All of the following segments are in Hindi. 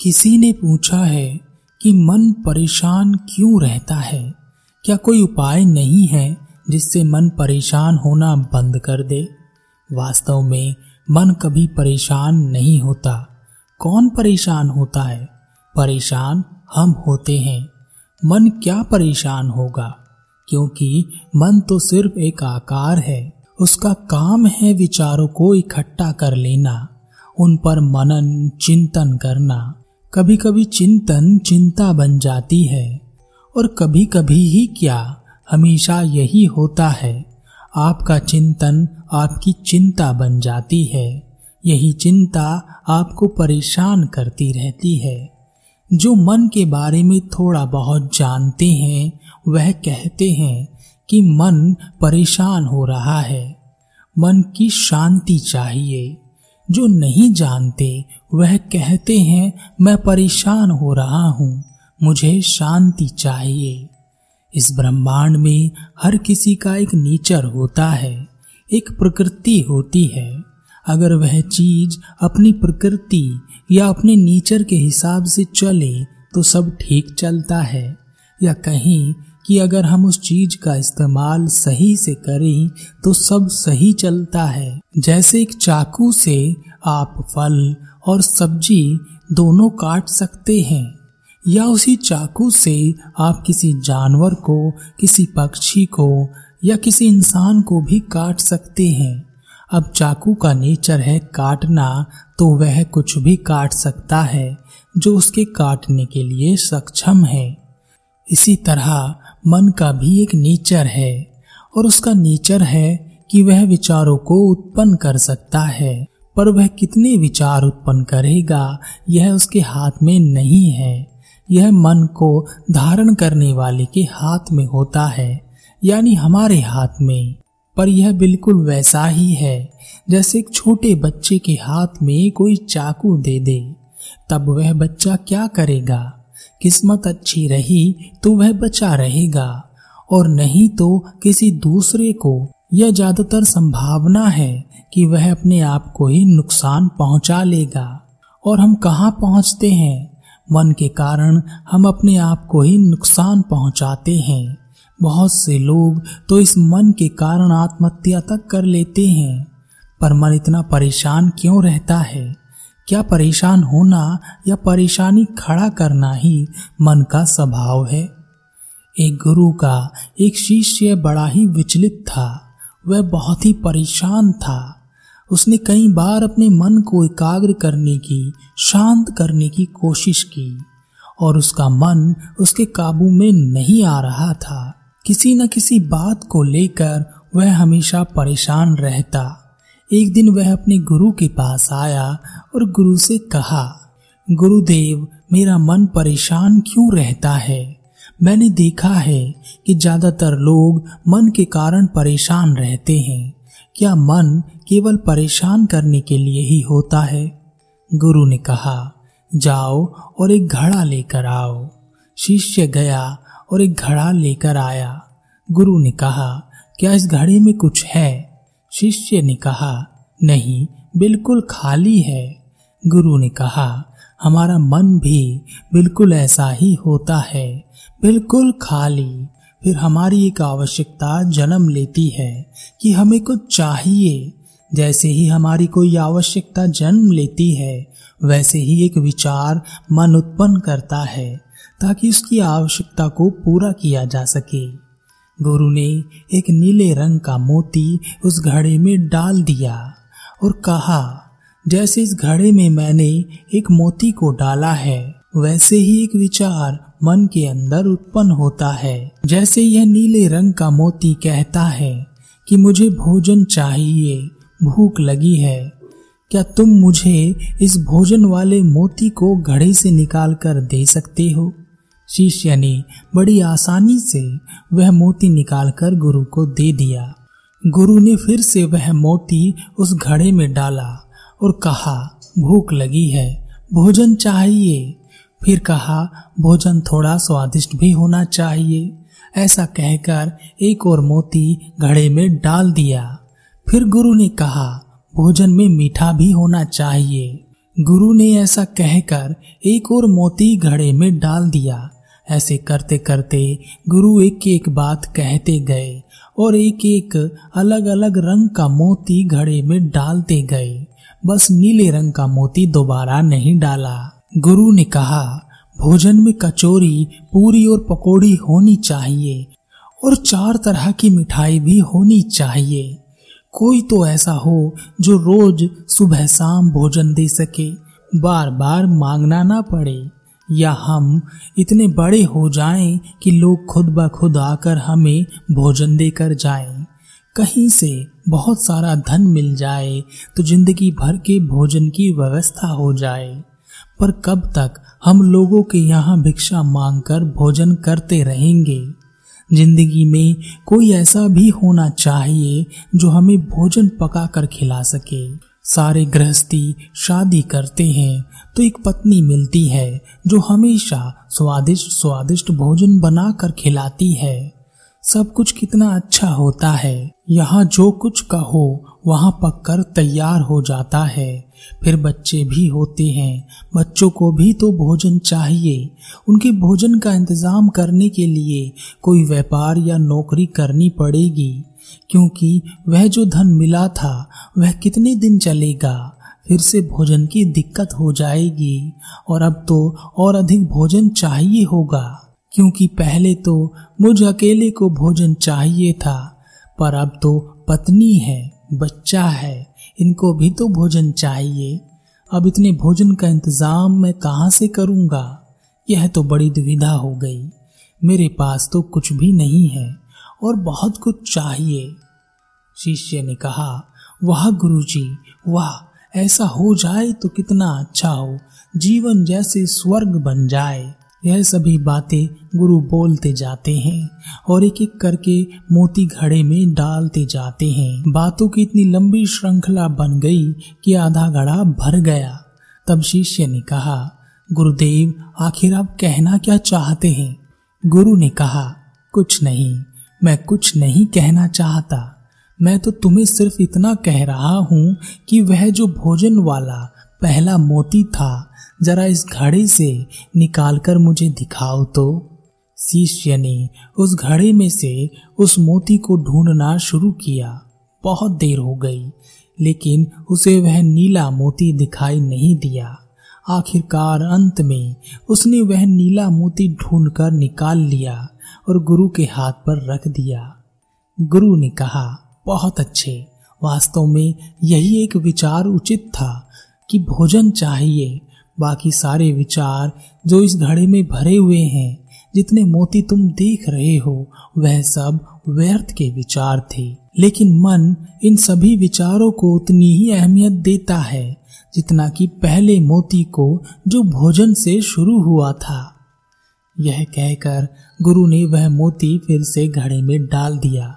किसी ने पूछा है कि मन परेशान क्यों रहता है? क्या कोई उपाय नहीं है जिससे मन परेशान होना बंद कर दे? वास्तव में मन कभी परेशान नहीं होता। कौन परेशान होता है? परेशान हम होते हैं। मन क्या परेशान होगा? क्योंकि मन तो सिर्फ़ एक आकार है। उसका काम है विचारों को इकट्ठा कर लेना, उन पर मनन, चिंतन करना। कभी कभी चिंतन चिंता बन जाती है और कभी कभी ही क्या हमेशा यही होता है। आपका चिंतन आपकी चिंता बन जाती है। यही चिंता आपको परेशान करती रहती है। जो मन के बारे में थोड़ा बहुत जानते हैं, वह कहते हैं कि मन परेशान हो रहा है। मन की शांति चाहिए। जो नहीं जानते, वह कहते हैं, मैं परेशान हो रहा हूँ, मुझे शांति चाहिए। इस ब्रह्मांड में हर किसी का एक नेचर होता है, एक प्रकृति होती है। अगर वह चीज़ अपनी प्रकृति या अपने नेचर के हिसाब से चले तो सब ठीक चलता है। या कहीं कि अगर हम उस चीज़ का इस्तेमाल सही से करें तो सब सही चलता है। जैसे एक चाकू से आप फल और सब्ज़ी दोनों काट सकते हैं, या उसी चाकू से आप किसी जानवर को, किसी पक्षी को, या किसी इंसान को भी काट सकते हैं। अब चाकू का नेचर है काटना तो वह कुछ भी काट सकता है, जो उसके काटने के लिए सक्षम है। इसी तरह मन का भी एक नेचर है और उसका नेचर है कि वह विचारों को उत्पन्न कर सकता है। पर वह कितने विचार उत्पन्न करेगा, यह उसके हाथ में नहीं है। यह मन को धारण करने वाले के हाथ में होता है, यानी हमारे हाथ में। पर यह बिल्कुल वैसा ही है, जैसे एक छोटे बच्चे के हाथ में कोई चाकू दे दे। तब वह बच्चा क्या करेगा? किस्मत अच्छी रही तो वह बचा रहेगा, और नहीं तो किसी दूसरे को। यह ज़्यादातर संभावना है कि वह अपने आप को ही नुकसान पहुँचा लेगा। और हम कहाँ पहुँचते हैं? मन के कारण हम अपने आप को ही नुकसान पहुंचाते हैं। बहुत से लोग तो इस मन के कारण आत्महत्या तक कर लेते हैं, पर मन इतना परेशान क्यों रहता है? क्या परेशान होना या परेशानी खड़ा करना ही मन का स्वभाव है? एक गुरु का एक शिष्य बड़ा ही विचलित था। वह बहुत ही परेशान था। उसने कई बार अपने मन को एकाग्र करने की, शांत करने की कोशिश की और उसका मन उसके काबू में नहीं आ रहा था। किसी न किसी बात को लेकर वह हमेशा परेशान रहता। एक दिन वह अपने गुरु के पास आया और गुरु से कहा, गुरुदेव, मेरा मन परेशान क्यों रहता है? मैंने देखा है कि ज़्यादातर लोग मन के कारण परेशान रहते हैं। क्या मन केवल परेशान करने के लिए ही होता है? गुरु ने कहा, जाओ और एक घड़ा लेकर आओ। शिष्य गया और एक घड़ा लेकर आया। गुरु ने कहा, क्या इस घड़े में कुछ है? शिष्य ने कहा, नहीं, बिल्कुल खाली है। गुरु ने कहा, हमारा मन भी बिल्कुल ऐसा ही होता है, बिल्कुल खाली। फिर हमारी एक आवश्यकता जन्म लेती है कि हमें कुछ चाहिए। जैसे ही हमारी कोई आवश्यकता जन्म लेती है, वैसे ही एक विचार मन उत्पन्न करता है, ताकि उसकी आवश्यकता को पूरा किया जा सके। गुरु ने एक नीले रंग का मोती उस घड़े में डाल दिया और कहा, जैसे इस घड़े में मैंने एक मोती को डाला है, वैसे ही एक विचार मन के अंदर उत्पन्न होता है। जैसे यह नीले रंग का मोती कहता है कि मुझे भोजन चाहिए, भूख लगी है, क्या तुम मुझे इस भोजन वाले मोती को घड़े से निकाल कर दे सकते हो? शिष्य ने बड़ी आसानी से वह मोती निकालकर गुरु को दे दिया। गुरु ने फिर से वह मोती उस घड़े में डाला और कहा, भूख लगी है, भोजन चाहिए। फिर कहा, भोजन थोड़ा स्वादिष्ट भी होना चाहिए। ऐसा कहकर एक और मोती घड़े में डाल दिया। फिर गुरु ने कहा, भोजन में मीठा भी होना चाहिए। गुरु ने ऐसा कहकर एक और मोती घड़े में डाल दिया। ऐसे करते करते गुरु एक एक बात कहते गए और एक एक अलग अलग रंग का मोती घड़े में डालते गए। बस नीले रंग का मोती दोबारा नहीं डाला। गुरु ने कहा, भोजन में कचौरी, पूरी और पकौड़ी होनी चाहिए और चार तरह की मिठाई भी होनी चाहिए। कोई तो ऐसा हो जो रोज सुबह शाम भोजन दे सके। बार बार मांगना ना पड़े। या हम इतने बड़े हो जाएँ कि लोग खुद ब खुद आकर हमें भोजन देकर जाएँ। कहीं से बहुत सारा धन मिल जाए तो ज़िंदगी भर के भोजन की व्यवस्था हो जाए। पर कब तक हम लोगों के यहाँ भिक्षा मांगकर भोजन करते रहेंगे? ज़िंदगी में कोई ऐसा भी होना चाहिए जो हमें भोजन पका कर खिला सके। सारे गृहस्थी शादी करते हैं तो एक पत्नी मिलती है, जो हमेशा स्वादिष्ट स्वादिष्ट भोजन बनाकर खिलाती है। सब कुछ कितना अच्छा होता है। यहाँ जो कुछ कहो, वहाँ पककर तैयार हो जाता है। फिर बच्चे भी होते हैं। बच्चों को भी तो भोजन चाहिए। उनके भोजन का इंतज़ाम करने के लिए कोई व्यापार या नौकरी करनी पड़ेगी। क्योंकि वह जो धन मिला था, वह कितने दिन चलेगा? फिर से भोजन की दिक्कत हो जाएगी, और अब तो और अधिक भोजन चाहिए होगा। क्योंकि पहले तो मुझ अकेले को भोजन चाहिए था, पर अब तो पत्नी है, बच्चा है, इनको भी तो भोजन चाहिए। अब इतने भोजन का इंतज़ाम मैं कहाँ से करूँगा? यह तो बड़ी दुविधा हो गई। मेरे पास तो कुछ भी नहीं है। और बहुत कुछ चाहिए। शिष्य ने कहा, वाह गुरुजी, वाह, ऐसा हो जाए तो कितना अच्छा हो। जीवन जैसे स्वर्ग बन जाए। यह सभी बातें गुरु बोलते जाते हैं और एक एक करके मोती घड़े में डालते जाते हैं। बातों की इतनी लंबी श्रृंखला बन गई कि आधा घड़ा भर गया। तब शिष्य ने कहा, गुरुदेव, आखिर आप कहना क्या चाहते हैं? गुरु ने कहा, कुछ नहीं मैं कुछ नहीं कहना चाहता। मैं तो तुम्हें सिर्फ़ इतना कह रहा हूँ कि वह जो भोजन वाला पहला मोती था, जरा इस घड़े से निकालकर मुझे दिखाओ तो। शिष्य ने उस घड़े में से उस मोती को ढूंढना शुरू किया। बहुत देर हो गई, लेकिन उसे वह नीला मोती दिखाई नहीं दिया। आखिरकार अंत में उसने वह नीला मोती ढूंढकर निकाल लिया। और गुरु के हाथ पर रख दिया। गुरु ने कहा, बहुत अच्छे। वास्तव में यही एक विचार उचित था कि भोजन चाहिए। बाकी सारे विचार जो इस घड़े में भरे हुए हैं, जितने मोती तुम देख रहे हो, वह सब व्यर्थ के विचार थे। लेकिन मन इन सभी विचारों को उतनी ही अहमियत देता है, जितना कि पहले मोती को जो भोजन से शुरू हुआ था। यह कहकर गुरु ने वह मोती फिर से घड़े में डाल दिया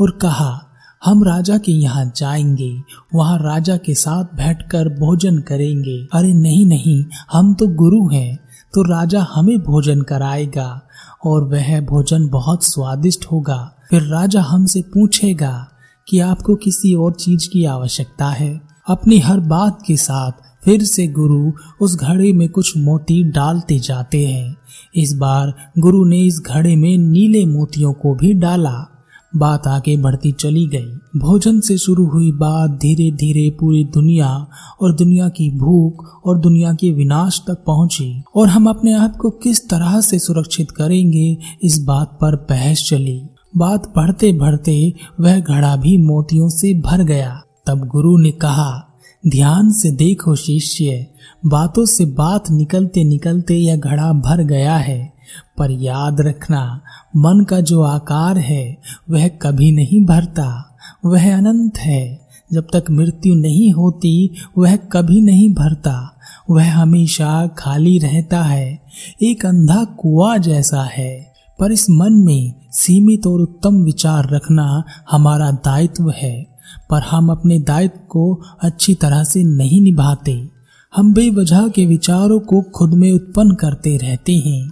और कहा, हम राजा के यहाँ जाएँगे, वहाँ राजा के साथ बैठकर भोजन करेंगे। अरे नहीं नहीं, हम तो गुरु हैं तो राजा हमें भोजन कराएगा और वह भोजन बहुत स्वादिष्ट होगा। फिर राजा हमसे पूछेगा कि आपको किसी और चीज़ की आवश्यकता है। अपनी हर बात के साथ फिर से गुरु उस घड़े में कुछ मोती डालते जाते हैं। इस बार गुरु ने इस घड़े में नीले मोतियों को भी डाला। बात आगे बढ़ती चली गई। भोजन से शुरू हुई बात धीरे धीरे पूरी दुनिया और दुनिया की भूख और दुनिया के विनाश तक पहुँची। और हम अपने आप को किस तरह से सुरक्षित करेंगे, इस बात पर बहस चली। बात बढ़ते बढ़ते वह घड़ा भी मोतियों से भर गया। तब गुरु ने कहा ध्यान से देखो शिष्य, बातों से बात निकलते निकलते यह घड़ा भर गया है। पर याद रखना, मन का जो आकार है, वह कभी नहीं भरता, वह अनंत है। जब तक मृत्यु नहीं होती, वह कभी नहीं भरता, वह हमेशा खाली रहता है, एक अंधा कुआ जैसा है। पर इस मन में सीमित और उत्तम विचार रखना हमारा दायित्व है। पर हम अपने दायित्व को अच्छी तरह से नहीं निभाते। हम बेवजह के विचारों को खुद में उत्पन्न करते रहते हैं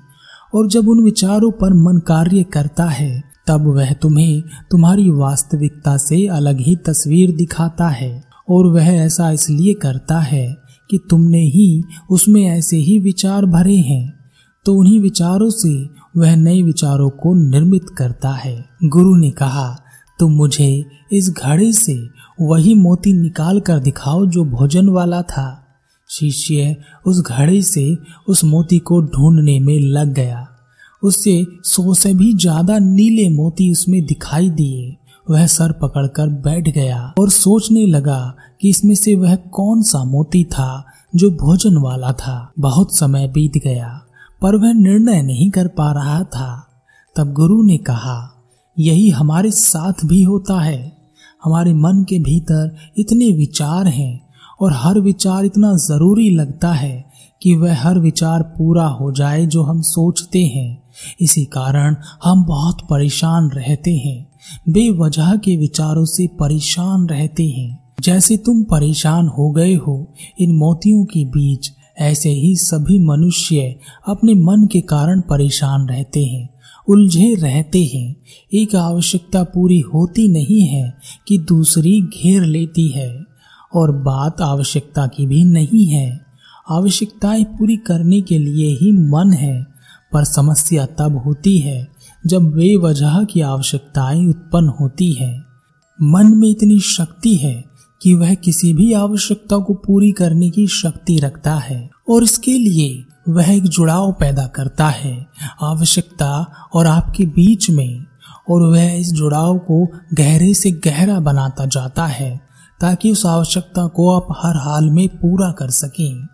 और जब उन विचारों पर मन कार्य करता है, तब वह तुम्हें तुम्हारी वास्तविकता से अलग ही तस्वीर दिखाता है और वह ऐसा इसलिए करता है कि तुमने ही उसमें ऐसे ही विचार भरे हैं। तो उन्हीं विचारों से वह नए विचारों को निर्मित करता है। गुरु ने कहा तुम मुझे इस घड़े से वही मोती निकाल कर दिखाओ जो भोजन वाला था। शिष्य उस घड़े से उस मोती को ढूँढने में लग गया। उससे सौ से भी ज़्यादा नीले मोती उसमें दिखाई दिए। वह सर पकड़कर बैठ गया और सोचने लगा कि इसमें से वह कौन सा मोती था जो भोजन वाला था। बहुत समय बीत गया, पर वह निर्णय नहीं कर पा रहा था। तब गुरु ने कहा यही हमारे साथ भी होता है। हमारे मन के भीतर इतने विचार हैं और हर विचार इतना ज़रूरी लगता है कि वह हर विचार पूरा हो जाए जो हम सोचते हैं। इसी कारण हम बहुत परेशान रहते हैं। बेवजह के विचारों से परेशान रहते हैं। जैसे तुम परेशान हो गए हो, इन मोतियों के बीच ऐसे ही सभी मनुष्य अपने मन के कारण परेशान रहते हैं। उलझे रहते हैं। एक आवश्यकता पूरी होती नहीं है कि दूसरी घेर लेती है, और बात आवश्यकता की भी नहीं है। आवश्यकताएँ पूरी करने के लिए ही मन है, पर समस्या तब होती है जब बेवजह की आवश्यकताएँ उत्पन्न होती है। मन में इतनी शक्ति है कि वह किसी भी आवश्यकता को पूरी करने की शक्ति रखता है, और इसके लिए वह एक जुड़ाव पैदा करता है, आवश्यकता और आपके बीच में, और वह इस जुड़ाव को गहरे से गहरा बनाता जाता है, ताकि उस आवश्यकता को आप हर हाल में पूरा कर सकें।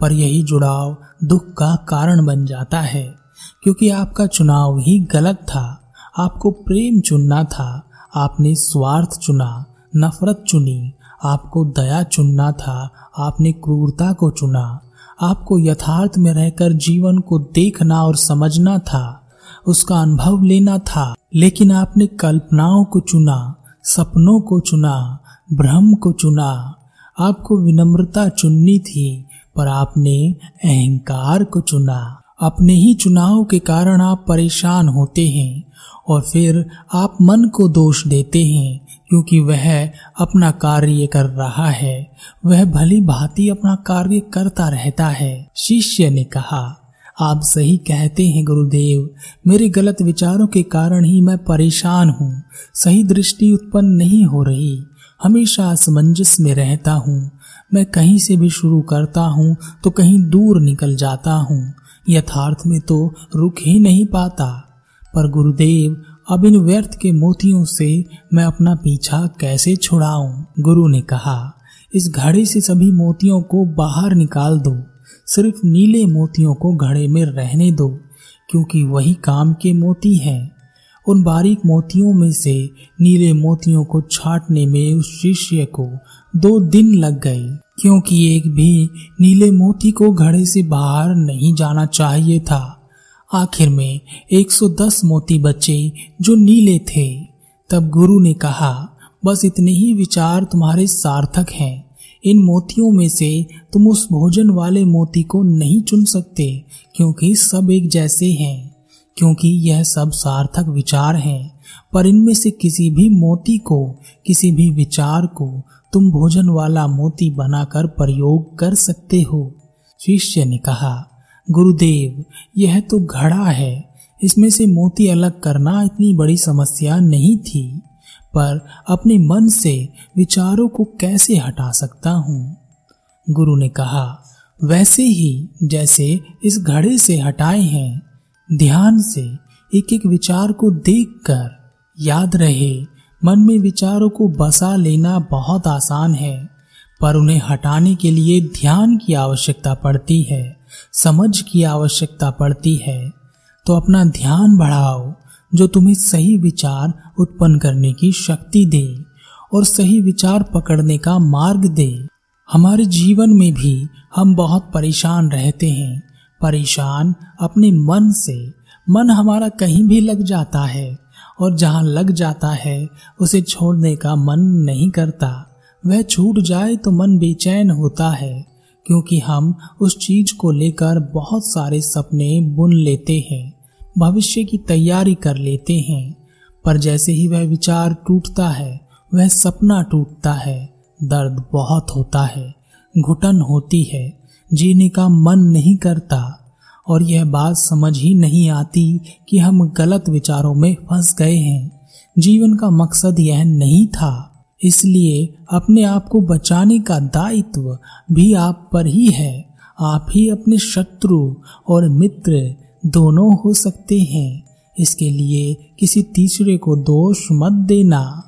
पर यही जुड़ाव दुख का कारण बन जाता है, क्योंकि आपका चुनाव ही गलत था, आपको प्रेम चुनना था, आपने स्वार्थ चुना, नफरत चुनी, आपको दया चुनना था, आपने क्रूरता को चुना। आपको यथार्थ में रहकर जीवन को देखना और समझना था, उसका अनुभव लेना था। लेकिन आपने कल्पनाओं को चुना, सपनों को चुना, भ्रम को चुना। आपको विनम्रता चुननी थी, पर आपने अहंकार को चुना। अपने ही चुनाव के कारण आप परेशान होते हैं और फिर आप मन को दोष देते हैं, क्योंकि वह अपना कार्य कर रहा है। वह भली भांति अपना कार्य करता रहता है, शिष्य ने कहा। आप सही कहते हैं, गुरुदेव। मेरे गलत विचारों के कारण ही मैं परेशान हूँ। सही दृष्टि उत्पन्न नहीं हो रही। हमेशा असमंजस में रहता हूँ। मैं कहीं से भी शुरू करता हूँ तो कहीं दूर निकल जाता हूँ। यथार्थ में तो रुक ही नहीं पाता। पर गुरुदेव, अब इन व्यर्थ के मोतियों से मैं अपना पीछा कैसे छुड़ाऊं? गुरु ने कहा, इस घड़े से सभी मोतियों को बाहर निकाल दो, सिर्फ़ नीले मोतियों को घड़े में रहने दो, क्योंकि वही काम के मोती हैं। उन बारीक मोतियों में से नीले मोतियों को छाटने में उस शिष्य को दो दिन लग गए, क्योंकि एक भी नीले मोती को घड़े से बाहर नहीं जाना चाहिए था। आखिर में 110 मोती बचे जो नीले थे। तब गुरु ने कहा, बस इतने ही विचार तुम्हारे सार्थक हैं। इन मोतियों में से तुम उस भोजन वाले मोती को नहीं चुन सकते, क्योंकि सब एक जैसे हैं। क्योंकि यह सब सार्थक विचार हैं। पर इनमें से किसी भी मोती को, किसी भी विचार को तुम भोजन वाला मोती बनाकर प्रयोग कर सकते हो। शिष्य ने कहा गुरुदेव, यह तो घड़ा है। इसमें से मोती अलग करना इतनी बड़ी समस्या नहीं थी, पर अपने मन से विचारों को कैसे हटा सकता हूँ? गुरु ने कहा, वैसे ही जैसे इस घड़े से हटाए हैं, ध्यान से एक एक विचार को देखकर याद रहे। मन में विचारों को बसा लेना बहुत आसान है, पर उन्हें हटाने के लिए ध्यान की आवश्यकता पड़ती है। समझ की आवश्यकता पड़ती है तो अपना ध्यान बढ़ाओ, जो तुम्हें सही विचार उत्पन्न करने की शक्ति दे और सही विचार पकड़ने का मार्ग दे। हमारे जीवन में भी हम बहुत परेशान रहते हैं। परेशान अपने मन से। मन हमारा कहीं भी लग जाता है और जहाँ लग जाता है, उसे छोड़ने का मन नहीं करता। वह छूट जाए तो मन बेचैन होता है। क्योंकि हम उस चीज़ को लेकर बहुत सारे सपने बुन लेते हैं, भविष्य की तैयारी कर लेते हैं। पर जैसे ही वह विचार टूटता है, वह सपना टूटता है। दर्द बहुत होता है, घुटन होती है, जीने का मन नहीं करता। और यह बात समझ ही नहीं आती कि हम गलत विचारों में फंस गए हैं। जीवन का मकसद यह नहीं था इसलिए अपने आप को बचाने का दायित्व भी आप पर ही है। आप ही अपने शत्रु और मित्र दोनों हो सकते हैं। इसके लिए किसी तीसरे को दोष मत देना।